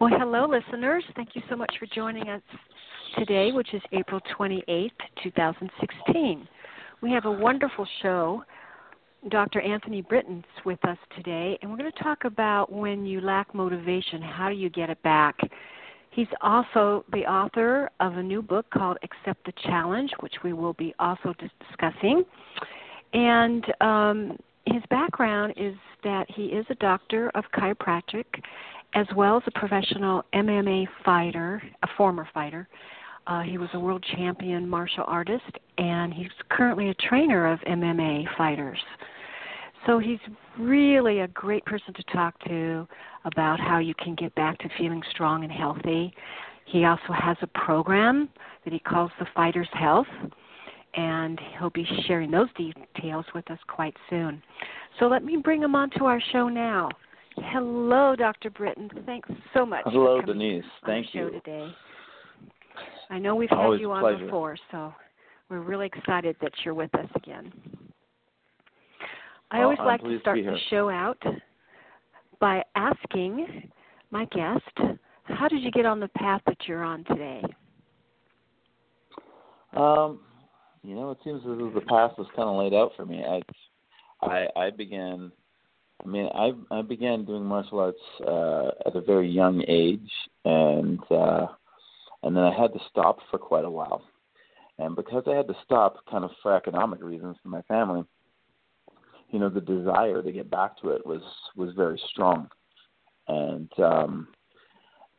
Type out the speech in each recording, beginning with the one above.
Well, hello, listeners. Thank you so much for joining us today, which is April 28th, 2016. We have a wonderful show Dr. Anthony Britton's with us today, and we're going to talk about when you lack motivation, how do you get it back? He's also the author of a new book called Accept the Challenge, which we will be also discussing. And um, his background is that he is a doctor of chiropractic as well as a professional MMA fighter, a former fighter. Uh, he was a world champion martial artist, and he's currently a trainer of MMA fighters. So he's really a great person to talk to about how you can get back to feeling strong and healthy. He also has a program that he calls the Fighter's Health, and he'll be sharing those details with us quite soon. So let me bring him onto our show now. Hello, Dr. Britton. Thanks so much. Hello, Denise. Thank you. Today. I know we've Always had you on pleasure. before, so we're really excited that you're with us again. I always like to start be the show out by asking my guest, how did you get on the path that you're on today? Um, you know, it seems as though the path was kind of laid out for me. I, I, I began. I mean, I I began doing martial arts uh, at a very young age, and uh, and then I had to stop for quite a while. And because I had to stop, kind of for economic reasons for my family, you know, the desire to get back to it was was very strong, and um,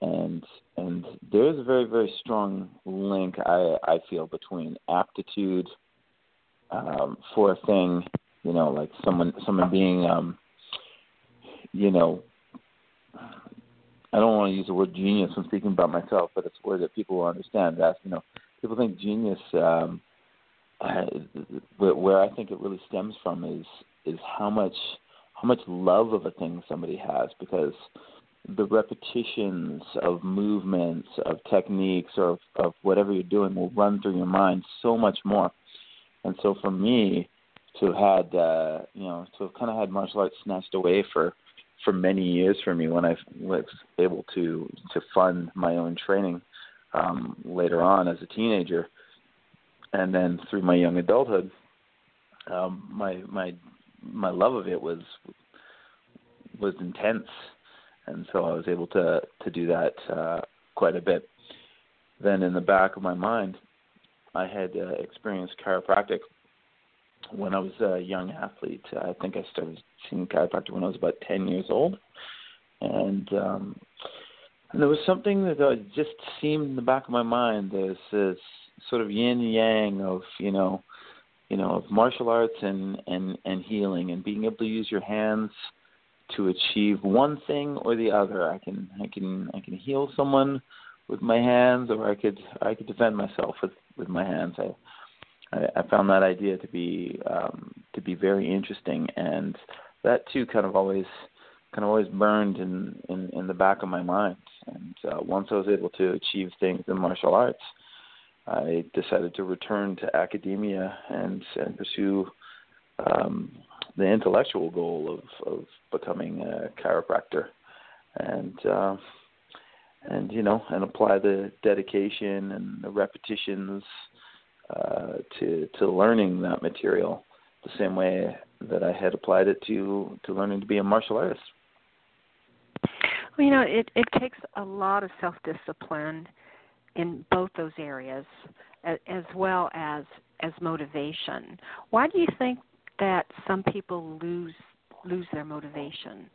and and there's a very very strong link I I feel between aptitude um, for a thing, you know, like someone someone being um, you know. I don't want to use the word genius when speaking about myself, but it's a word that people will understand. That you know, people think genius. Um, where where I think it really stems from is is how much how much love of a thing somebody has because the repetitions of movements of techniques or of, of whatever you're doing will run through your mind so much more. And so for me to have had uh you know to have kind of had martial arts snatched away for for many years for me when I was able to to fund my own training um later on as a teenager. And then through my young adulthood um my my my love of it was was intense and so I was able to to do that uh quite a bit. Then in the back of my mind I had uh, experienced chiropractic when I was a young athlete. I think I started seeing chiropractic when I was about 10 years old. And um and there was something that uh, just seemed in the back of my mind there's this sort of yin yang of you know you know of martial arts and and and healing and being able to use your hands to achieve one thing or the other i can i can i can heal someone with my hands or i could i could defend myself with with my hands i i, found that idea to be um to be very interesting and that too kind of always kind of always burned in in, in the back of my mind. And uh, once I was able to achieve things in martial arts, I decided to return to academia and and pursue um, the intellectual goal of of becoming a chiropractor, and uh, and you know and apply the dedication and the repetitions uh, to to learning that material the same way that I had applied it to to learning to be a martial artist. Well, you know, it it takes a lot of self discipline in both those areas, as well as as motivation. Why do you think that some people lose lose their motivation?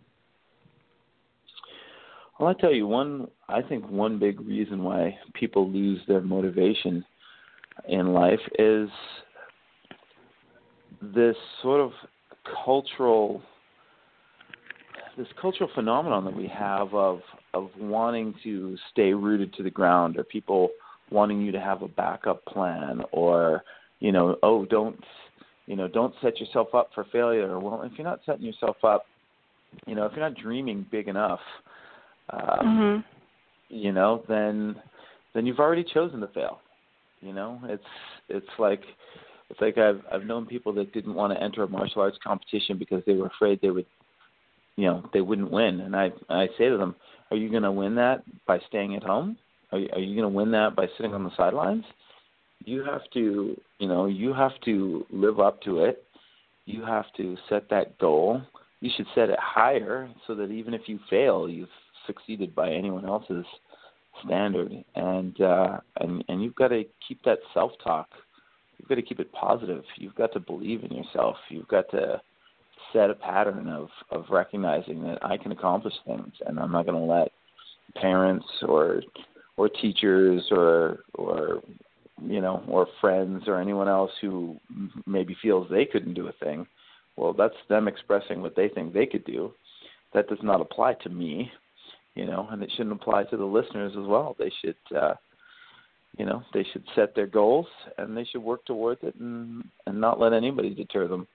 Well, I tell you one. I think one big reason why people lose their motivation in life is this sort of cultural this cultural phenomenon that we have of of wanting to stay rooted to the ground or people wanting you to have a backup plan or you know oh don't you know don't set yourself up for failure well if you're not setting yourself up you know if you're not dreaming big enough um mm-hmm. you know then then you've already chosen to fail you know it's it's like it's like I've I've known people that didn't want to enter a martial arts competition because they were afraid they would, you know, they wouldn't win. And I I say to them, Are you going to win that by staying at home? Are you, are you going to win that by sitting on the sidelines? You have to, you know, you have to live up to it. You have to set that goal. You should set it higher so that even if you fail, you've succeeded by anyone else's standard. And uh, and and you've got to keep that self talk you've got to keep it positive. You've got to believe in yourself. You've got to set a pattern of of recognizing that I can accomplish things, and I'm not going to let parents or or teachers or or you know or friends or anyone else who maybe feels they couldn't do a thing. Well, that's them expressing what they think they could do. That does not apply to me, you know, and it shouldn't apply to the listeners as well. They should uh, you know they should set their goals and they should work towards it and and not let anybody deter them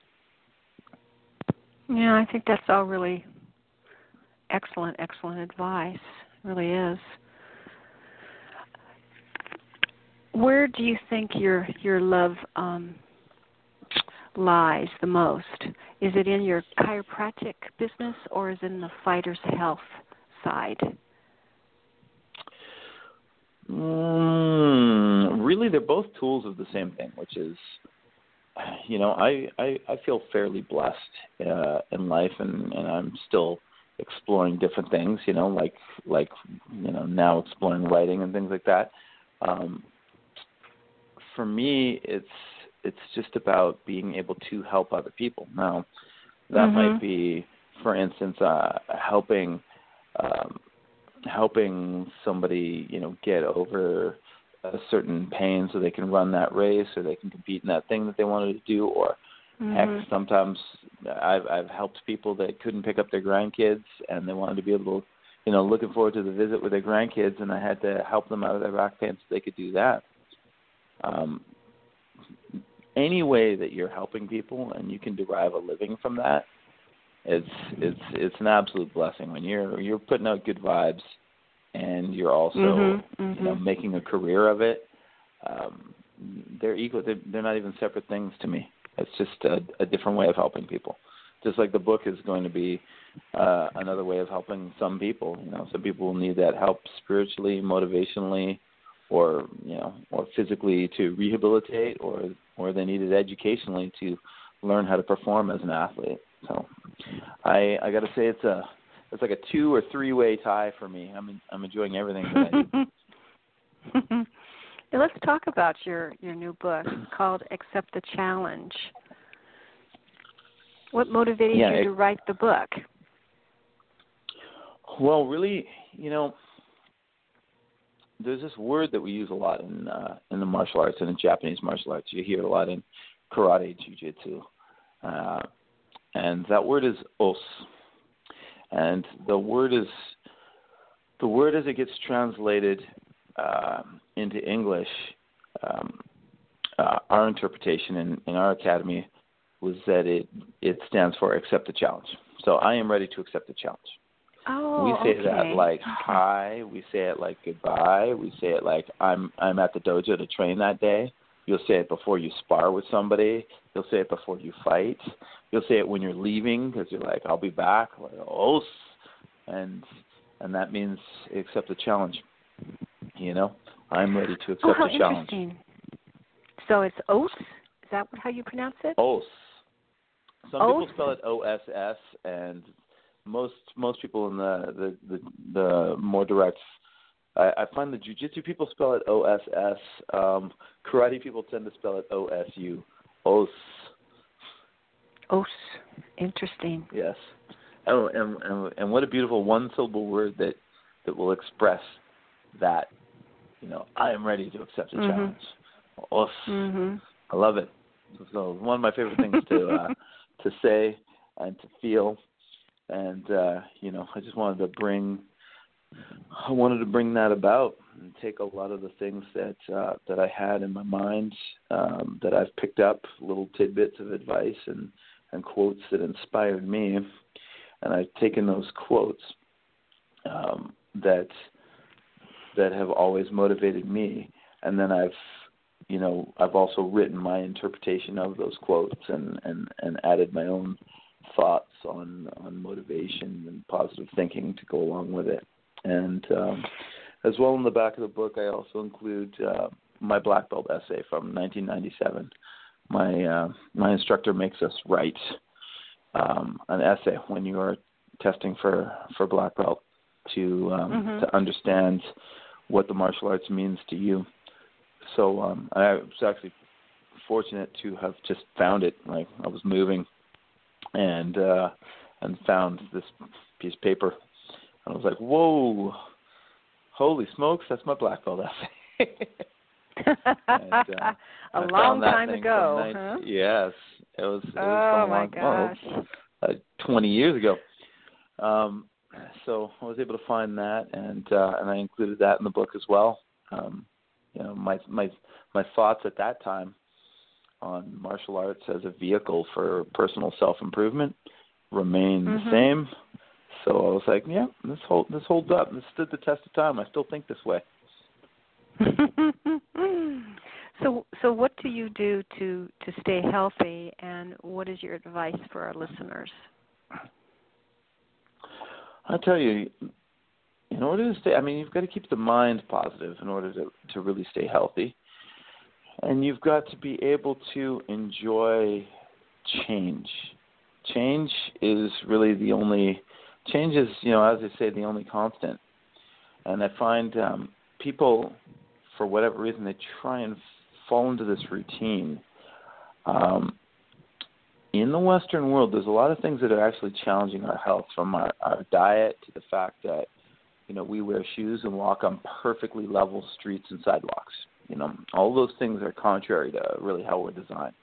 yeah i think that's all really excellent excellent advice it really is where do you think your your love um lies the most is it in your chiropractic business or is it in the fighter's health side Mm, really, they're both tools of the same thing, which is, you know, I I, I feel fairly blessed uh, in life, and and I'm still exploring different things. You know, like like you know now exploring writing and things like that. Um, for me, it's it's just about being able to help other people. Now, that mm-hmm. might be, for instance, uh, helping. Um, helping somebody, you know, get over a certain pain so they can run that race or they can compete in that thing that they wanted to do or mm-hmm. heck sometimes I've I've helped people that couldn't pick up their grandkids and they wanted to be able to you know, looking forward to the visit with their grandkids and I had to help them out of their back pain so they could do that. Um any way that you're helping people and you can derive a living from that it's it's it's an absolute blessing when you're you're putting out good vibes and you're also mm-hmm, mm-hmm. you know making a career of it. Um they're equal they're, they're not even separate things to me. It's just a, a different way of helping people. Just like the book is going to be uh another way of helping some people. You know some people will need that help spiritually motivationally or you know or physically to rehabilitate or or they needed educationally to learn how to perform as an athlete so I I got to say it's a it's like a two or three way tie for me. I'm I'm enjoying everything that I do. let's talk about your your new book called Accept the Challenge. What motivated yeah, you it, to write the book? Well, really, you know, there's this word that we use a lot in uh, in the martial arts and in Japanese martial arts. You hear it a lot in karate, jujitsu, uh, and that word is os. And the word is the word as it gets translated uh, into English. Um, uh, our interpretation in, in our academy was that it it stands for accept the challenge. So I am ready to accept the challenge. Oh, we say okay. that like hi. We say it like goodbye. We say it like I'm I'm at the dojo to train that day. You'll say it before you spar with somebody. You'll say it before you fight. You'll say it when you're leaving because you're like I'll be back. Like os, and and that means accept the challenge. You know, I'm ready to oh, accept oh, how the challenge. interesting. So it's oath. Is that how you pronounce it? Os. Some Os? people spell it O S S, and most most people in the the the, the more direct. I, I find the jujitsu people spell it O S S. Um, karate people tend to spell it O S U. Os. Os. Interesting. Yes. Oh, and, and and what a beautiful one syllable word that that will express that. You know, I am ready to accept the Mhm. challenge. Os. Mhm. I love it. So one of my favorite things to uh, to say and to feel, and uh, you know, I just wanted to bring, I wanted to bring that about and take a lot of the things that uh, that I had in my mind um, that I've picked up, little tidbits of advice and and quotes that inspired me, and I've taken those quotes um, that that have always motivated me, and then I've you know I've also written my interpretation of those quotes and and and added my own thoughts on on motivation and positive thinking to go along with it and um as well in the back of the book I also include uh my black belt essay from 1997 my uh my instructor makes us write um an essay when you are testing for for black belt to um Mhm. to understand what the martial arts means to you so um I was actually fortunate to have just found it. Like I was moving and uh and found this piece of paper and I was like, Whoa, holy smokes, that's my black belt essay. and, uh, a I long time ago, huh? Yes. It was, it was Oh my long, well, gosh. uh, 20 years ago. Um, so I was able to find that, and uh, and I included that in the book as well. Um, you know, my my my thoughts at that time on martial arts as a vehicle for personal self improvement remain Mhm. the same. So I was like, yeah, this hold this holds up. This stood the test of time. I still think this way. so so what do you do to to stay healthy and what is your advice for our listeners? I tell you, in order to stay, I mean, you've got to keep the mind positive in order to to really stay healthy, and you've got to be able to enjoy change. Change is really the only change is you know as I say the only constant, and I find um, people for whatever reason they try and fall into this routine. Um, in the Western world, there's a lot of things that are actually challenging our health, from our, our diet to the fact that you know we wear shoes and walk on perfectly level streets and sidewalks. You know, all those things are contrary to really how we're designed.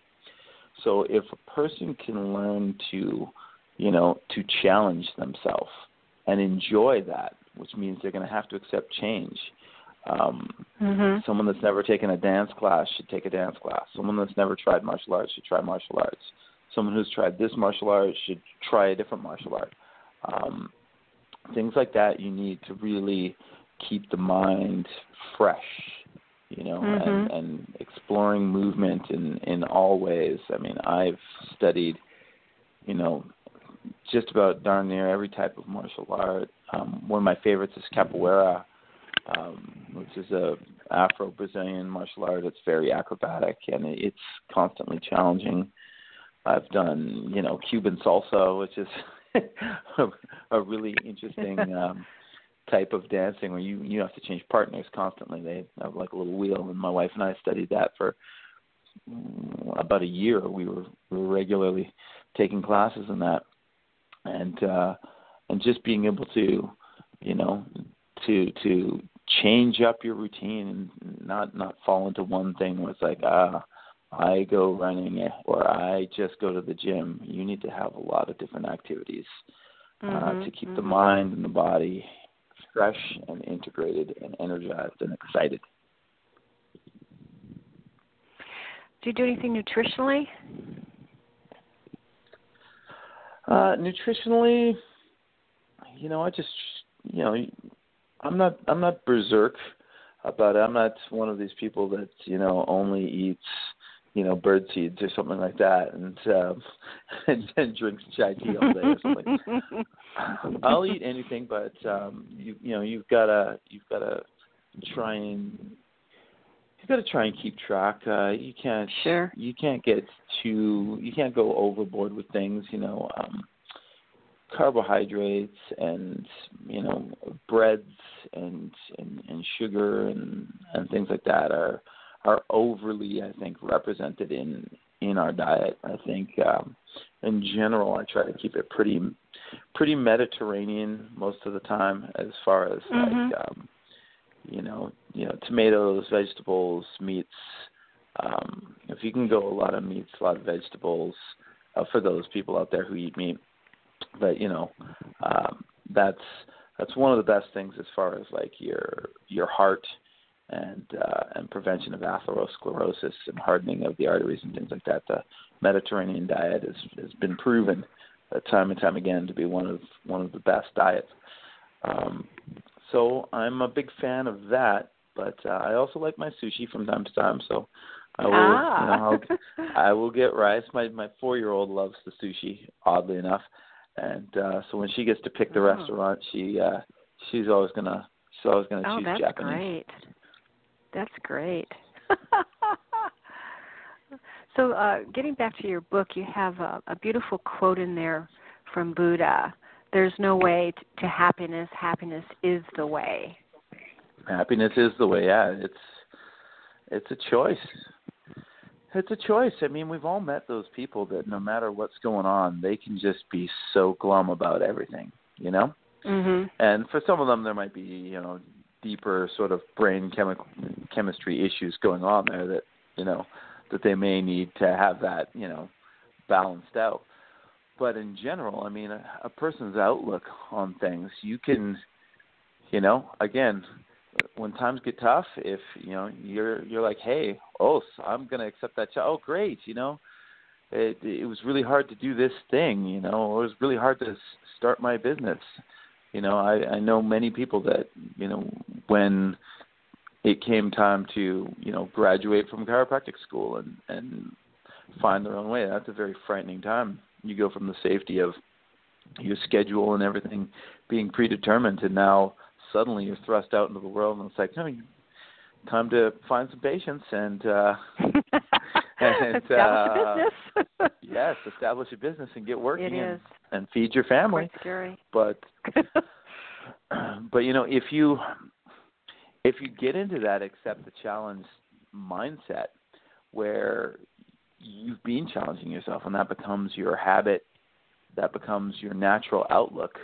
So if a person can learn to, you know, to challenge themselves and enjoy that, which means they're going to have to accept change. Um, Mhm. Someone that's never taken a dance class should take a dance class. Someone that's never tried martial arts should try martial arts. Someone who's tried this martial art should try a different martial art. Um, things like that you need to really keep the mind fresh, you know, and, Mhm. and exploring movement in in all ways. I mean, I've studied, you know, just about darn near every type of martial art. Um, one of my favorites is capoeira, um, which is a Afro-Brazilian martial art. It's very acrobatic and it's constantly challenging. I've done, you know, Cuban salsa, which is a, a really interesting um, type of dancing where you you have to change partners constantly. They have like a little wheel, and my wife and I studied that for mm, about a year. We were we were regularly taking classes in that, and uh, and just being able to, you know, to to change up your routine and not not fall into one thing where it's like ah I go running or I just go to the gym. You need to have a lot of different activities uh, Mhm, to keep the mhm. mind and the body fresh and integrated and energized and excited. Do you do anything nutritionally? Uh, nutritionally, you know, I just you know, I'm not I'm not berserk about it. I'm not one of these people that you know only eats you know bird seeds or something like that and um and, and drinks chai tea all day or something. I'll eat anything, but um you you know you've gotta you've gotta try and you've got to try and keep track. Uh, you can't sure. you can't get too you can't go overboard with things. You know, um, carbohydrates and you know breads and and, and sugar and and things like that are are overly I think represented in in our diet. I think um, in general I try to keep it pretty pretty Mediterranean most of the time as far as mm-hmm. like um, you know you know tomatoes, vegetables, meats. Um, if you can go a lot of meats, a lot of vegetables, uh, for those people out there who eat meat, but you know um, that's that's one of the best things as far as like your your heart and uh, and prevention of atherosclerosis and hardening of the arteries and things like that. The Mediterranean diet has has been proven uh, time and time again to be one of one of the best diets. Um, so I'm a big fan of that, but uh, I also like my sushi from time to time. So I will, ah. you know, I'll, I will get rice. My my four year old loves the sushi, oddly enough, and uh, so when she gets to pick the oh. restaurant, she uh, she's always gonna she's always gonna oh, choose that's Japanese. great. That's great. so, uh, getting back to your book, you have a, a beautiful quote in there from Buddha. There's no way t- to happiness. Happiness is the way. Happiness is the way. Yeah, it's it's a choice. It's a choice. I mean, we've all met those people that no matter what's going on, they can just be so glum about everything, you know? Mhm. And for some of them there might be, you know, deeper sort of brain chemical chemistry issues going on there that, you know, that they may need to have that, you know, balanced out. But in general, I mean, a, a person's outlook on things, you can, you know, again, when times get tough, if you know you're you're like, hey, oh, I'm gonna accept that. Oh, great, you know, it it was really hard to do this thing, you know, it was really hard to start my business. You know, I I know many people that you know when it came time to you know graduate from chiropractic school and and find their own way. That's a very frightening time. You go from the safety of your schedule and everything being predetermined to now suddenly you're thrust out into the world and it's like, no, you, time to find some patience and uh and establish uh, a business. yes, establish a business and get working and, and feed your family. Quite scary. But but you know, if you if you get into that accept the challenge mindset where you've been challenging yourself and that becomes your habit, that becomes your natural outlook,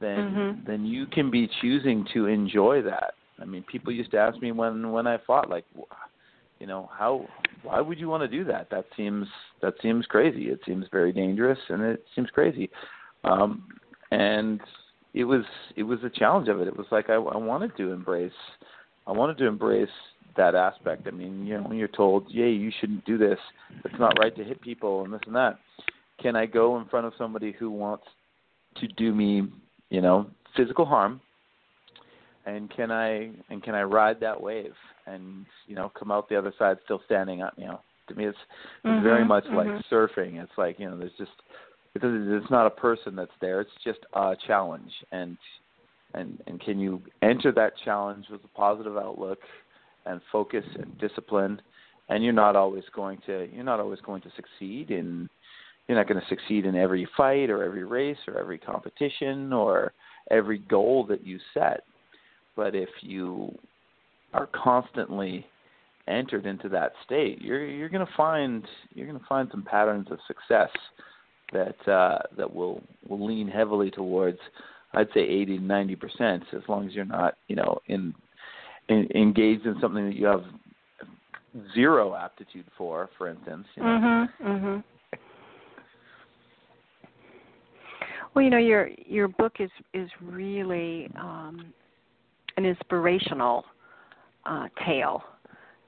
then Mhm. then you can be choosing to enjoy that. I mean, people used to ask me when when I fought, like, you know, how why would you want to do that? That seems that seems crazy. It seems very dangerous, and it seems crazy. Um, and it was it was a challenge of it. It was like I, I wanted to embrace I wanted to embrace that aspect. I mean, you know, when you're told, "Yay, you shouldn't do this. It's not right to hit people and this and that." Can I go in front of somebody who wants to do me, you know, physical harm? And can I and can I ride that wave and you know come out the other side still standing up? You know, to me, it's it's very Mhm, much like mhm. surfing. It's like you know, there's just because it's not a person that's there. It's just a challenge, and and and can you enter that challenge with a positive outlook and focus and discipline? And you're not always going to you're not always going to succeed in you're not going to succeed in every fight or every race or every competition or every goal that you set. But if you are constantly entered into that state, you're you're going to find you're going to find some patterns of success that uh, that will will lean heavily towards I'd say 80 to 90 percent, as long as you're not you know in, in engaged in something that you have zero aptitude for, for instance. You know. Mhm. Mhm. Well, you know, your your book is is really um, an inspirational uh, tale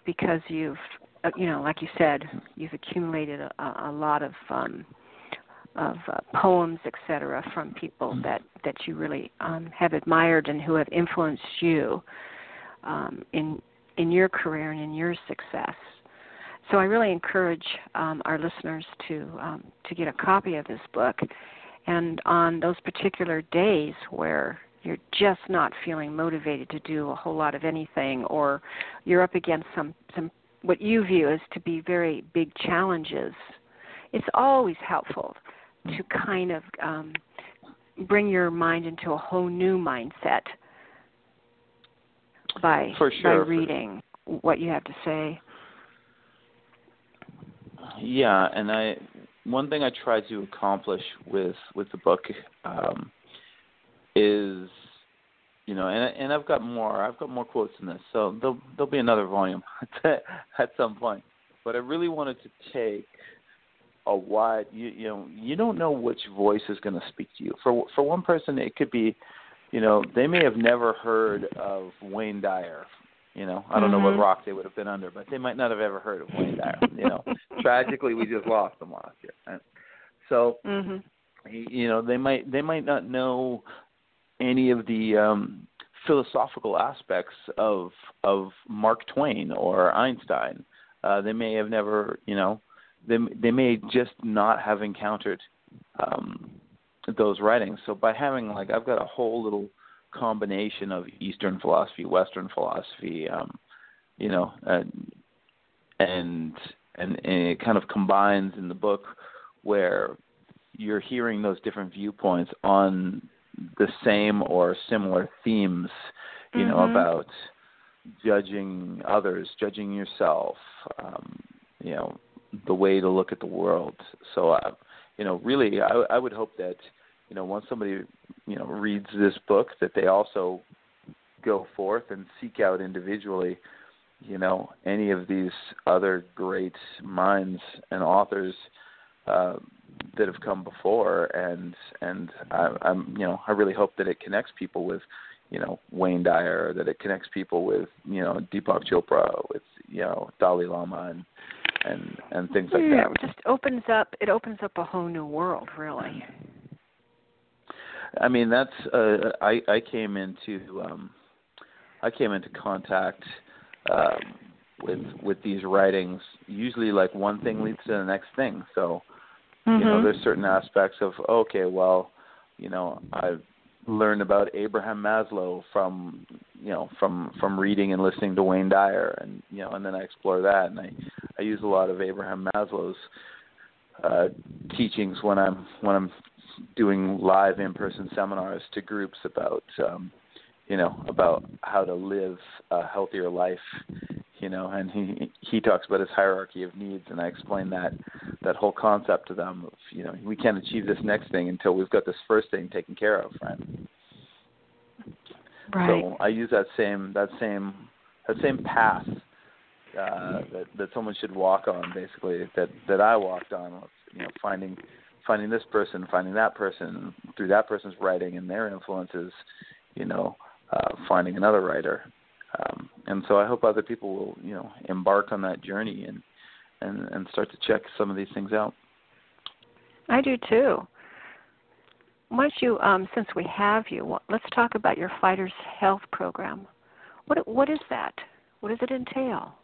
because you've, uh, you know, like you said, you've accumulated a, a lot of um, of uh, poems, etc., from people that that you really um, have admired and who have influenced you um, in in your career and in your success. So I really encourage um, our listeners to um, to get a copy of this book, and on those particular days where you're just not feeling motivated to do a whole lot of anything, or you're up against some some what you view as to be very big challenges, it's always helpful to kind of um, bring your mind into a whole new mindset by sure. by reading what you have to say. Yeah, and I one thing I try to accomplish with with the book um, is you know, and and I've got more. I've got more quotes in this, so there'll there'll be another volume at some point. But I really wanted to take a wide. You you know, you don't know which voice is going to speak to you. For for one person, it could be, you know, they may have never heard of Wayne Dyer. You know, I don't mm-hmm. know what rock they would have been under, but they might not have ever heard of Wayne Dyer. You know, tragically, we just lost them last year. And so, mm-hmm. you know, they might they might not know any of the um, philosophical aspects of of Mark Twain or Einstein. Uh, they may have never, you know, they they may just not have encountered um, those writings. So by having like I've got a whole little combination of Eastern philosophy, Western philosophy, um, you know, uh, and, and and it kind of combines in the book where you're hearing those different viewpoints on the same or similar themes, you mm-hmm. know, about judging others, judging yourself, um, you know, the way to look at the world. So, uh, you know, really, I, I would hope that, you know, once somebody, you know, reads this book, that they also go forth and seek out individually, you know, any of these other great minds and authors uh, that have come before, and and I, I'm you know I really hope that it connects people with you know Wayne Dyer, that it connects people with you know Deepak Chopra, with you know Dalai Lama, and and and things like yeah, that. It just opens up. It opens up a whole new world, really. I mean, that's uh, I I came into um, I came into contact um, with with these writings. Usually, like one thing leads to the next thing. So Mm-hmm. You know, there's certain aspects of okay, well, you know, I've learned about Abraham Maslow from you know from from reading and listening to Wayne Dyer, and you know, and then I explore that, and I I use a lot of Abraham Maslow's uh, teachings when I'm when I'm doing live in-person seminars to groups about um, you know about how to live a healthier life you know and he he talks about his hierarchy of needs and i explain that that whole concept to them of you know we can't achieve this next thing until we've got this first thing taken care of right? Right. So i use that same that same that same path uh that that someone should walk on basically that that i walked on you know finding finding this person finding that person through that person's writing and their influences you know uh finding another writer um, and so I hope other people will, you know, embark on that journey and and and start to check some of these things out. I do too. Once you, um, since we have you, let's talk about your Fighters Health Program. What what is that? What does it entail?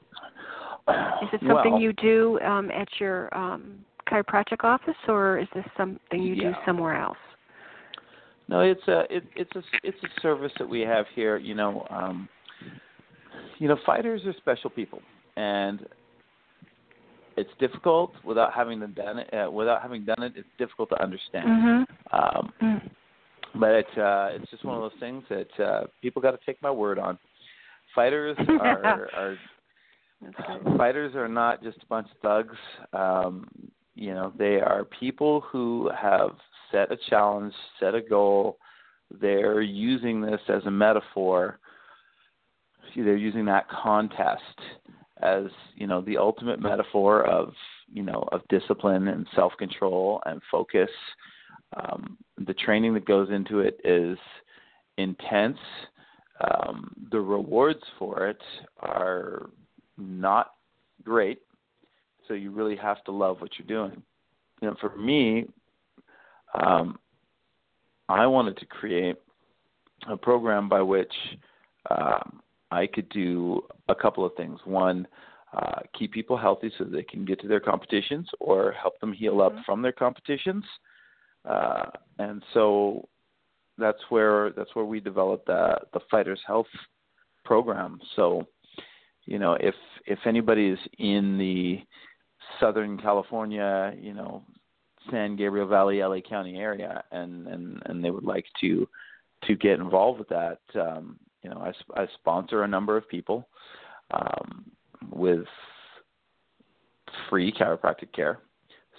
Is it something well, you do um, at your um, chiropractic office, or is this something you yeah. do somewhere else? No, it's a it, it's a it's a service that we have here. You know, um, you know, fighters are special people, and it's difficult without having done it. Uh, without having done it, it's difficult to understand. Mm-hmm. Um, mm. But it, uh, it's just one of those things that uh, people got to take my word on. Fighters are, are fighters are not just a bunch of thugs. Um, you know, they are people who have set a challenge, set a goal. They're using this as a metaphor they're using that contest as you know the ultimate metaphor of you know of discipline and self control and focus. Um, the training that goes into it is intense. Um, the rewards for it are not great, so you really have to love what you're doing. You know, for me, um, I wanted to create a program by which um, I could do a couple of things. One, uh, keep people healthy so they can get to their competitions or help them heal up Mm-hmm. from their competitions. Uh, and so that's where that's where we developed the the Fighters Health program. So, you know, if if anybody is in the Southern California, you know, San Gabriel Valley, LA County area, and and and they would like to to get involved with that, um, you know, I, I sponsor a number of people um, with free chiropractic care,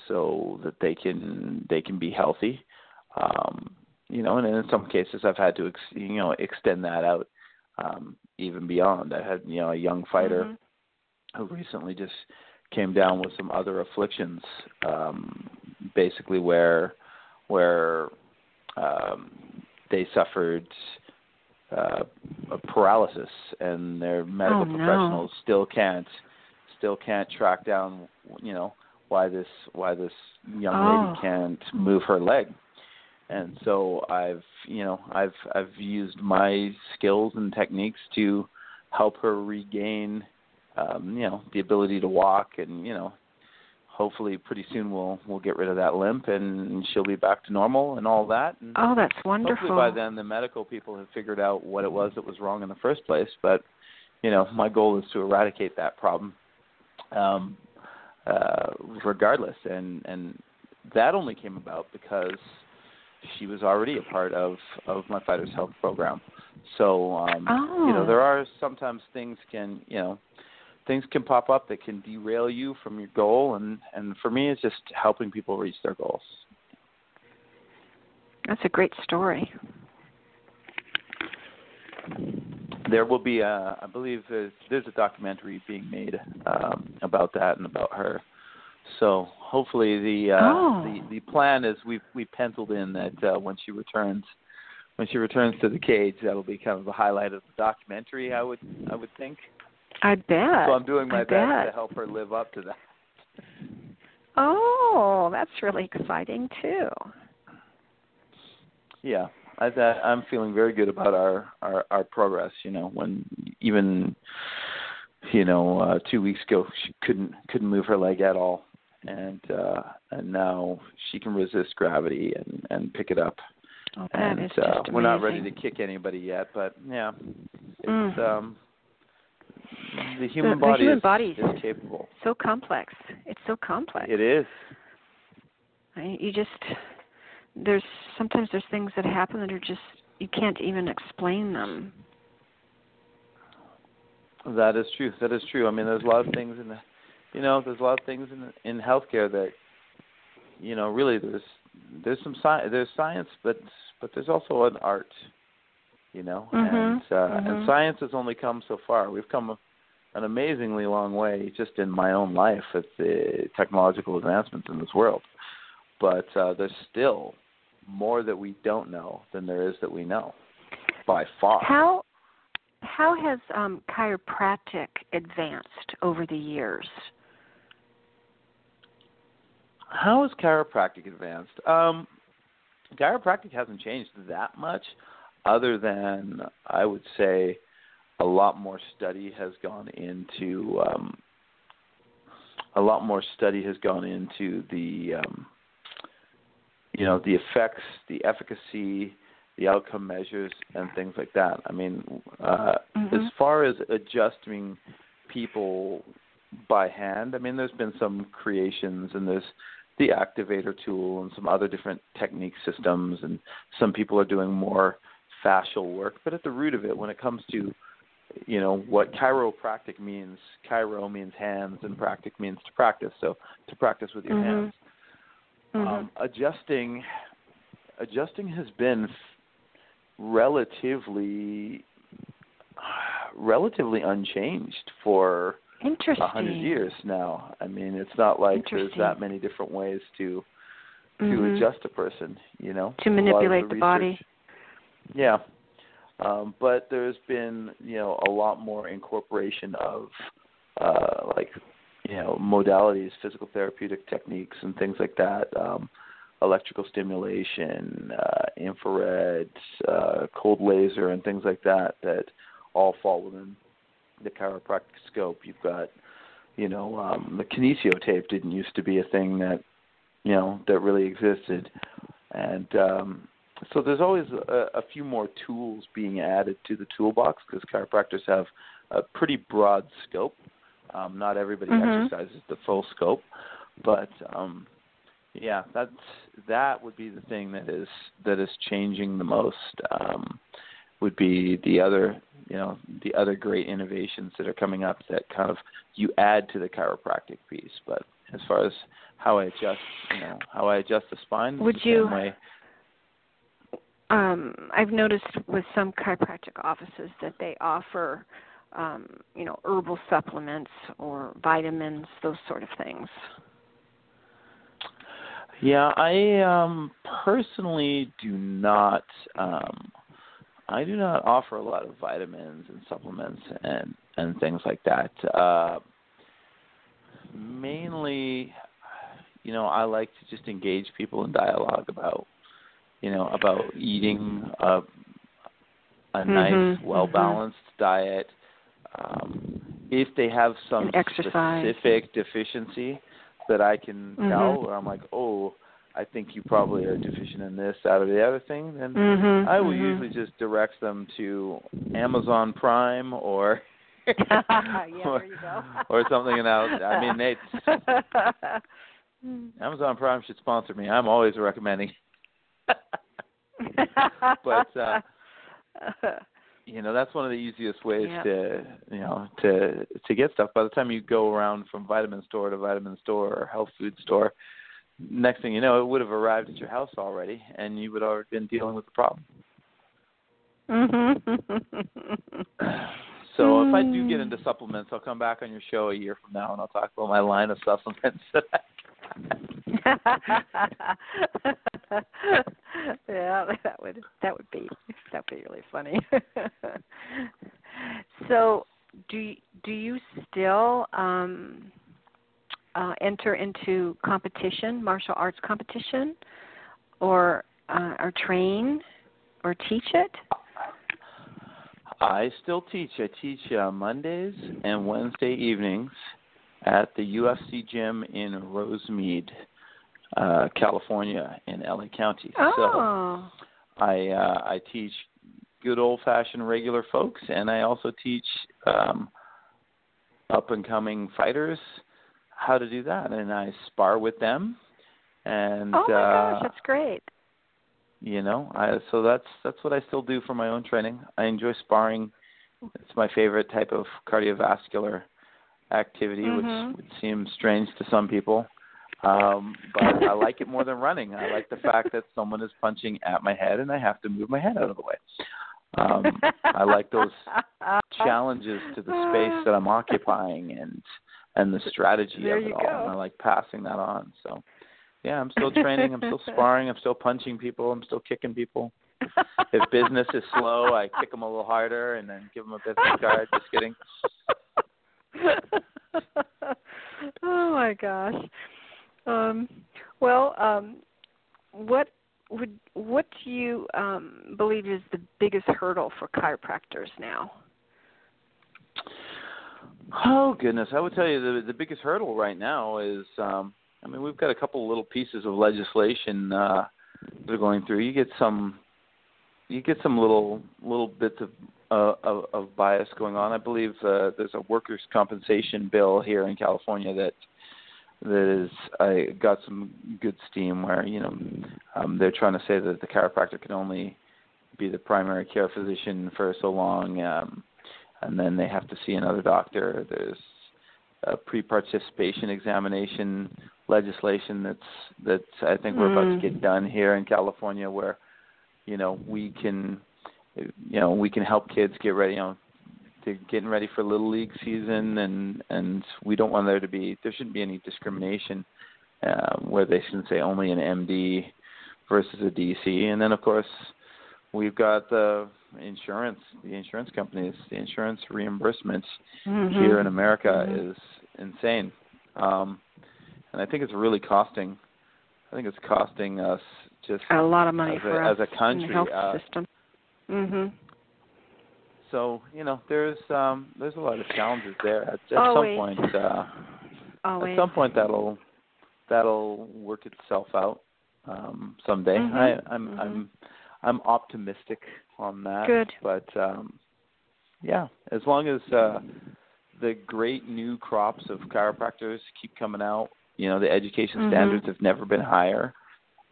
so that they can they can be healthy. Um, you know, and in some cases, I've had to ex- you know extend that out um, even beyond. I had you know a young fighter Mhm. who recently just came down with some other afflictions, um, basically where where um, they suffered uh, a paralysis, and their medical Oh, no. professionals still can't still can't track down, you know, why this why this young Oh. lady can't move her leg. And so I've you know I've I've used my skills and techniques to help her regain um, you know the ability to walk and you know hopefully pretty soon we'll we'll get rid of that limp and she'll be back to normal and all that and Oh, that's wonderful. hopefully by then the medical people have figured out what it was that was wrong in the first place but you know my goal is to eradicate that problem um uh regardless and and that only came about because she was already a part of of my fighters health program so um you know Oh. there are sometimes things can you know things can pop up that can derail you from your goal and and for me it's just helping people reach their goals That's a great story. there will be a I believe there's there's a documentary being made um about that and about her so hopefully the uh Oh. the the plan is we we penciled in that uh when she returns when she returns to the cage that'll be kind of the highlight of the documentary I would I would think I bet. so I'm doing my I best bet. to help her live up to that Oh, that's really exciting too. Yeah, I I'm feeling very good about our our our progress. You know, when even you know uh, two weeks ago she couldn't couldn't move her leg at all, and uh, and now she can resist gravity and and pick it up. Oh, that and uh, we're not ready to kick anybody yet, but yeah, it's Mm. um the human the body human is, body is capable. So complex. It's so complex. It is. I, you just there's sometimes there's things that happen that are just you can't even explain them. That is true. That is true. I mean, there's a lot of things in the, you know, there's a lot of things in in healthcare that, you know, really there's there's some science there's science, but but there's also an art, you know, Mhm, and uh, and mhm. science has only come so far. We've come an amazingly long way just in my own life with the technological advancements in this world, but uh, there's still more that we don't know than there is that we know, by far. How how has um, chiropractic advanced over the years? how has chiropractic advanced? Um, chiropractic hasn't changed that much, other than I would say a lot more study has gone into um, a lot more study has gone into the um, you know the effects, the efficacy, the outcome measures, and things like that. I mean, uh, Mhm. as far as adjusting people by hand, I mean, there's been some creations, and there's the activator tool and some other different technique systems, and some people are doing more fascial work. But at the root of it, when it comes to you know what chiropractic means, chiro means hands, and practic means to practice. So to practice with your Mhm. hands Mhm. um, adjusting adjusting has been relatively relatively unchanged for a hundred years now. I mean, it's not like there's that many different ways to to Mhm. adjust a person. You know, To A lot of manipulate the body. research- Yeah, um, but there's been you know a lot more incorporation of uh, like you know modalities, physical therapeutic techniques, and things like that. Um, electrical stimulation, uh, infrared, uh, cold laser, and things like that that all fall within the chiropractic scope. You've got, you know, um, the kinesio tape didn't used to be a thing that, you know, that really existed, and um, so there's always a, a few more tools being added to the toolbox because chiropractors have a pretty broad scope. Um, not everybody Mhm. exercises the full scope, but um, yeah, that's that would be the thing that is that is changing the most. Um, would be the other you know the other great innovations that are coming up that kind of you add to the chiropractic piece. But as far as how I adjust, you know, how I adjust the spine, Would the same you- way. Um, I've noticed with some chiropractic offices that they offer, um, you know, herbal supplements or vitamins, those sort of things. Yeah, I um personally do not um I do not offer a lot of vitamins and supplements and and things like that. Uh mainly you know, I like to just engage people in dialogue about you know, about eating a a nice, Mhm, well balanced diet. Um if they have some specific deficiency that I can Mhm. tell where I'm like, oh, I think you probably are deficient in this, that, or the other thing, then Mhm, I will mhm. usually just direct them to Amazon Prime or yeah, or, you or something else. I mean, they Amazon Prime should sponsor me. I'm always recommending. But uh you know that's one of the easiest ways Yep. to you know to to get stuff by the time you go around from vitamin store to vitamin store or health food store next thing you know it would have arrived at your house already and you would have already been dealing with the problem mhm. so if i do get into supplements i'll come back on your show a year from now and i'll talk about my line of supplements yeah, that would that would be that would be really funny. so, do do you still um, uh, enter into competition, martial arts competition, or uh, or train or teach it? I still teach. I teach uh, Mondays and Wednesday evenings at the UFC gym in Rosemead, uh, California, in LA County. Oh, So I uh, I teach good old fashioned regular folks, and I also teach um, up and coming fighters how to do that, and I spar with them. And oh my uh, gosh, that's great. you know i so that's that's what i still do for my own training i enjoy sparring it's my favorite type of cardiovascular activity Mhm. which would seem strange to some people um but i like it more than running i like the fact that someone is punching at my head and i have to move my head out of the way um i like those challenges to the space that i'm occupying and and the strategy There of it all go. and i like passing that on so yeah, I'm still training. I'm still sparring. I'm still punching people. I'm still kicking people. If business is slow, I kick them a little harder and then give them a business card. Just kidding. oh my gosh. Um, well, um, what would what do you um, believe is the biggest hurdle for chiropractors now? Oh goodness, I would tell you the the biggest hurdle right now is um I mean we've got a couple little pieces of legislation uh that are going through. You get some you get some little little bits of uh, of, of bias going on. I believe uh, there's a workers' compensation bill here in California that that is I got some good steam where you know um, they're trying to say that the chiropractor can only be the primary care physician for so long, um, and then they have to see another doctor. There's a pre-participation examination legislation that's that's I think we're about to get done here in California where you know we can you know we can help kids get ready you know they're getting ready for little league season and and we don't want there to be there shouldn't be any discrimination uh, where they shouldn't say only an MD versus a DC and then of course we've got the insurance the insurance companies the insurance reimbursements Mm-hmm. here in America is insane um and I think it's really costing I think it's costing us just a lot of money as for a, us as a country. in the health uh, system. Mhm. So you know, there's um there's a lot of challenges there. At, at Always. some point, uh, Always. at some point that'll that'll work itself out um someday. Mhm, I I'm mhm. I'm I'm optimistic on that. Good. But um yeah, as long as uh the great new crops of chiropractors keep coming out, you know, the education Mhm. standards have never been higher.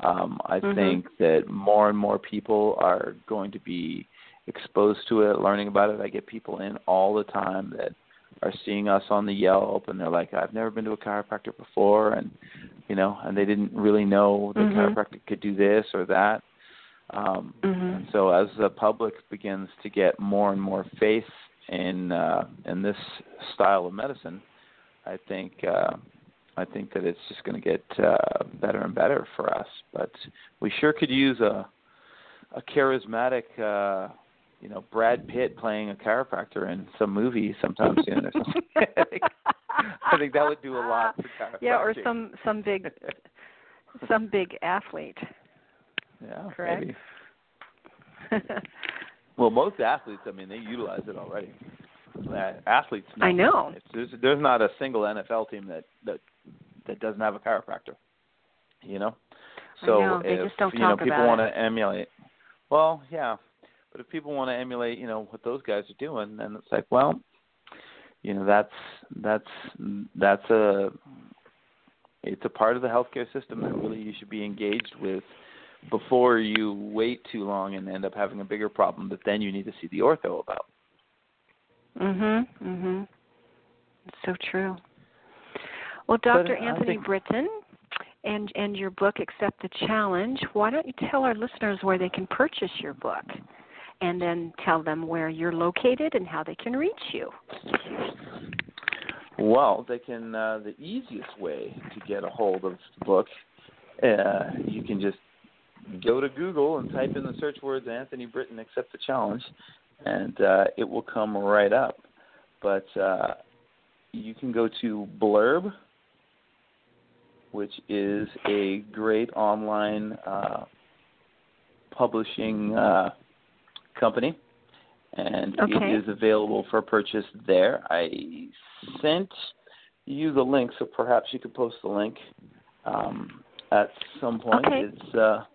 Um I Mhm. think that more and more people are going to be exposed to it, learning about it. I get people in all the time that are seeing us on the Yelp and they're like, I've never been to a chiropractor before and you know, and they didn't really know that Mhm. chiropractic could do this or that. Um Mhm. and so as the public begins to get more and more faith in uh in this style of medicine, I think uh I think that it's just going to get uh better and better for us. But we sure could use a a charismatic uh you know Brad Pitt playing a chiropractor in some movie sometime soon or something. I, think, I think that would do a lot for. Yeah, or some some big some big athlete. yeah, correct? maybe. Well, most athletes, I mean, they utilize it already. Uh, athletes, know. I know. It's, there's, there's not a single NFL team that that that doesn't have a chiropractor. You know, I so know, they if just don't you know people want to emulate, well, yeah, but if people want to emulate, you know, what those guys are doing, then it's like, well, you know, that's that's that's a it's a part of the healthcare system that really you should be engaged with before you wait too long and end up having a bigger problem that then you need to see the ortho about. Mhm. Mhm. So true. Well, Dr. I Anthony think- Britton and and your book Accept the Challenge, why don't you tell our listeners where they can purchase your book? And then tell them where you're located and how they can reach you. Well, they can. Uh, the easiest way to get a hold of the book, uh, you can just go to Google and type in the search words Anthony Britton accept the challenge, and uh, it will come right up. But uh, you can go to Blurb, which is a great online uh, publishing uh, company, and Okay. it is available for purchase there. I sent you the link, so perhaps you could post the link um, at some point. Okay. It's uh,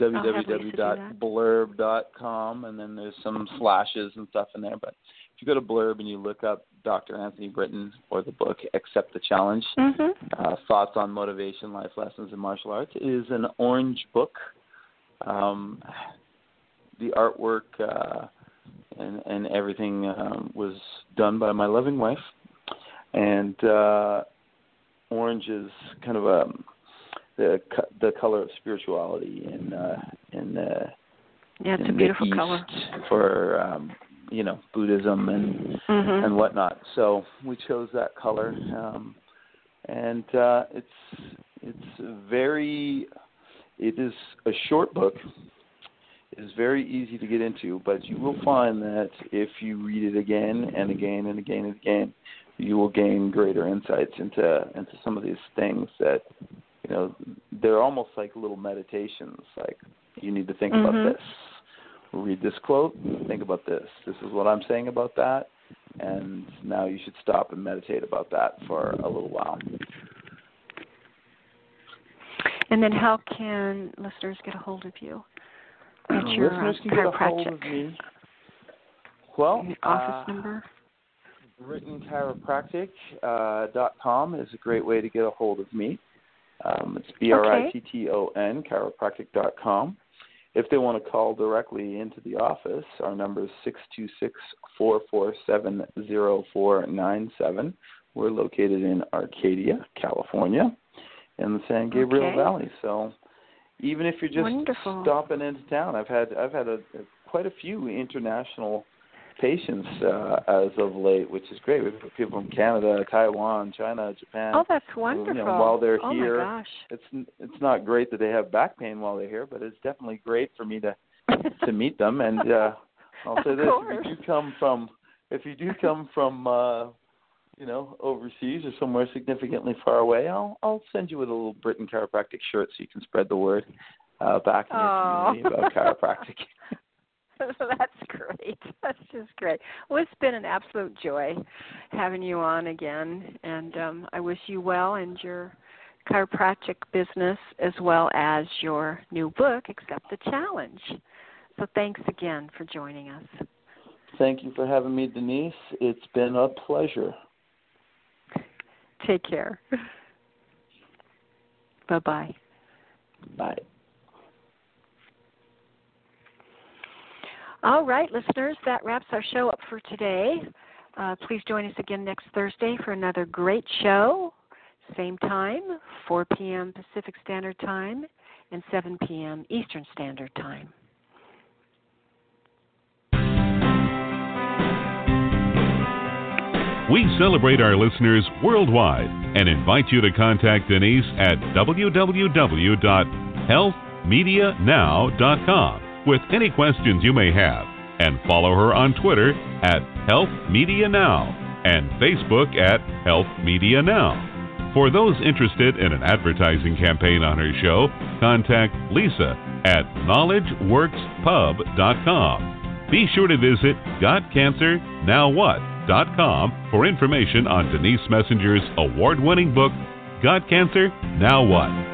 have Lisa do that. www.blurb.com, and then there's some slashes and stuff in there. But if you go to Blurb and you look up Dr. Anthony Britton or the book Accept the Challenge, Mhm. uh, Thoughts on Motivation, Life Lessons in Martial Arts, it is an orange book. Um, the artwork uh, and, and everything um, was done by my loving wife. And uh, orange is kind of a the co- the color of spirituality in uh, in uh, Yeah, it's a beautiful color. for um, you know Buddhism and Mhm. and whatnot. So we chose that color, um, and uh, it's it's very it is a short book. Is very easy to get into, but you will find that if you read it again and again and again and again, you will gain greater insights into into some of these things that you know they're almost like little meditations. Like you need to think Mhm. about this read this quote, think about this. This is what I'm saying about that, and now you should stop and meditate about that for a little while. And then how can listeners get a hold of you? At your uh, Listeners can get a hold of chiropractic me. Well, office uh, number. BrittonChiropractic.com uh, dot com is a great way to get a hold of me. Um, it's B R I T T O N chiropractic.com. If they want to call directly into the office, our number is six two six four four seven zero four nine seven. We're located in Arcadia, California, in the San Gabriel Okay. Valley. So even if you're just Wonderful. stopping into town, I've had I've had a, quite a few international patients uh, as of late, which is great. We've got people from Canada, Taiwan, China, Japan. Oh, that's wonderful! you know, while they're oh here, my gosh. It's it's not great that they have back pain while they're here, but it's definitely great for me to to meet them. And uh, I'll say Of this: course. if you do come from if you do come from uh, you know, overseas or somewhere significantly far away, I'll I'll send you with a little Britton chiropractic shirt so you can spread the word uh, back in your Oh. community about chiropractic. That's great. That's just great. Well, it's been an absolute joy having you on again, and um, I wish you well and your chiropractic business as well as your new book, Accept the Challenge. So thanks again for joining us. Thank you for having me, Denise. It's been a pleasure. Take care. bye bye. Bye. All right, listeners, that wraps our show up for today. Uh, please join us again next Thursday for another great show. Same time, 4 p.m. Pacific Standard Time and 7 p.m. Eastern Standard Time. We celebrate our listeners worldwide and invite you to contact Denise at www.healthmedianow.com with any questions you may have and follow her on Twitter at Health Media Now and Facebook at Health Media Now. For those interested in an advertising campaign on her show, contact Lisa at knowledgeworkspub.com. Be sure to visit GotCancerNowWhat.com for information on Denise Messenger's award winning book, Got Cancer? Now What?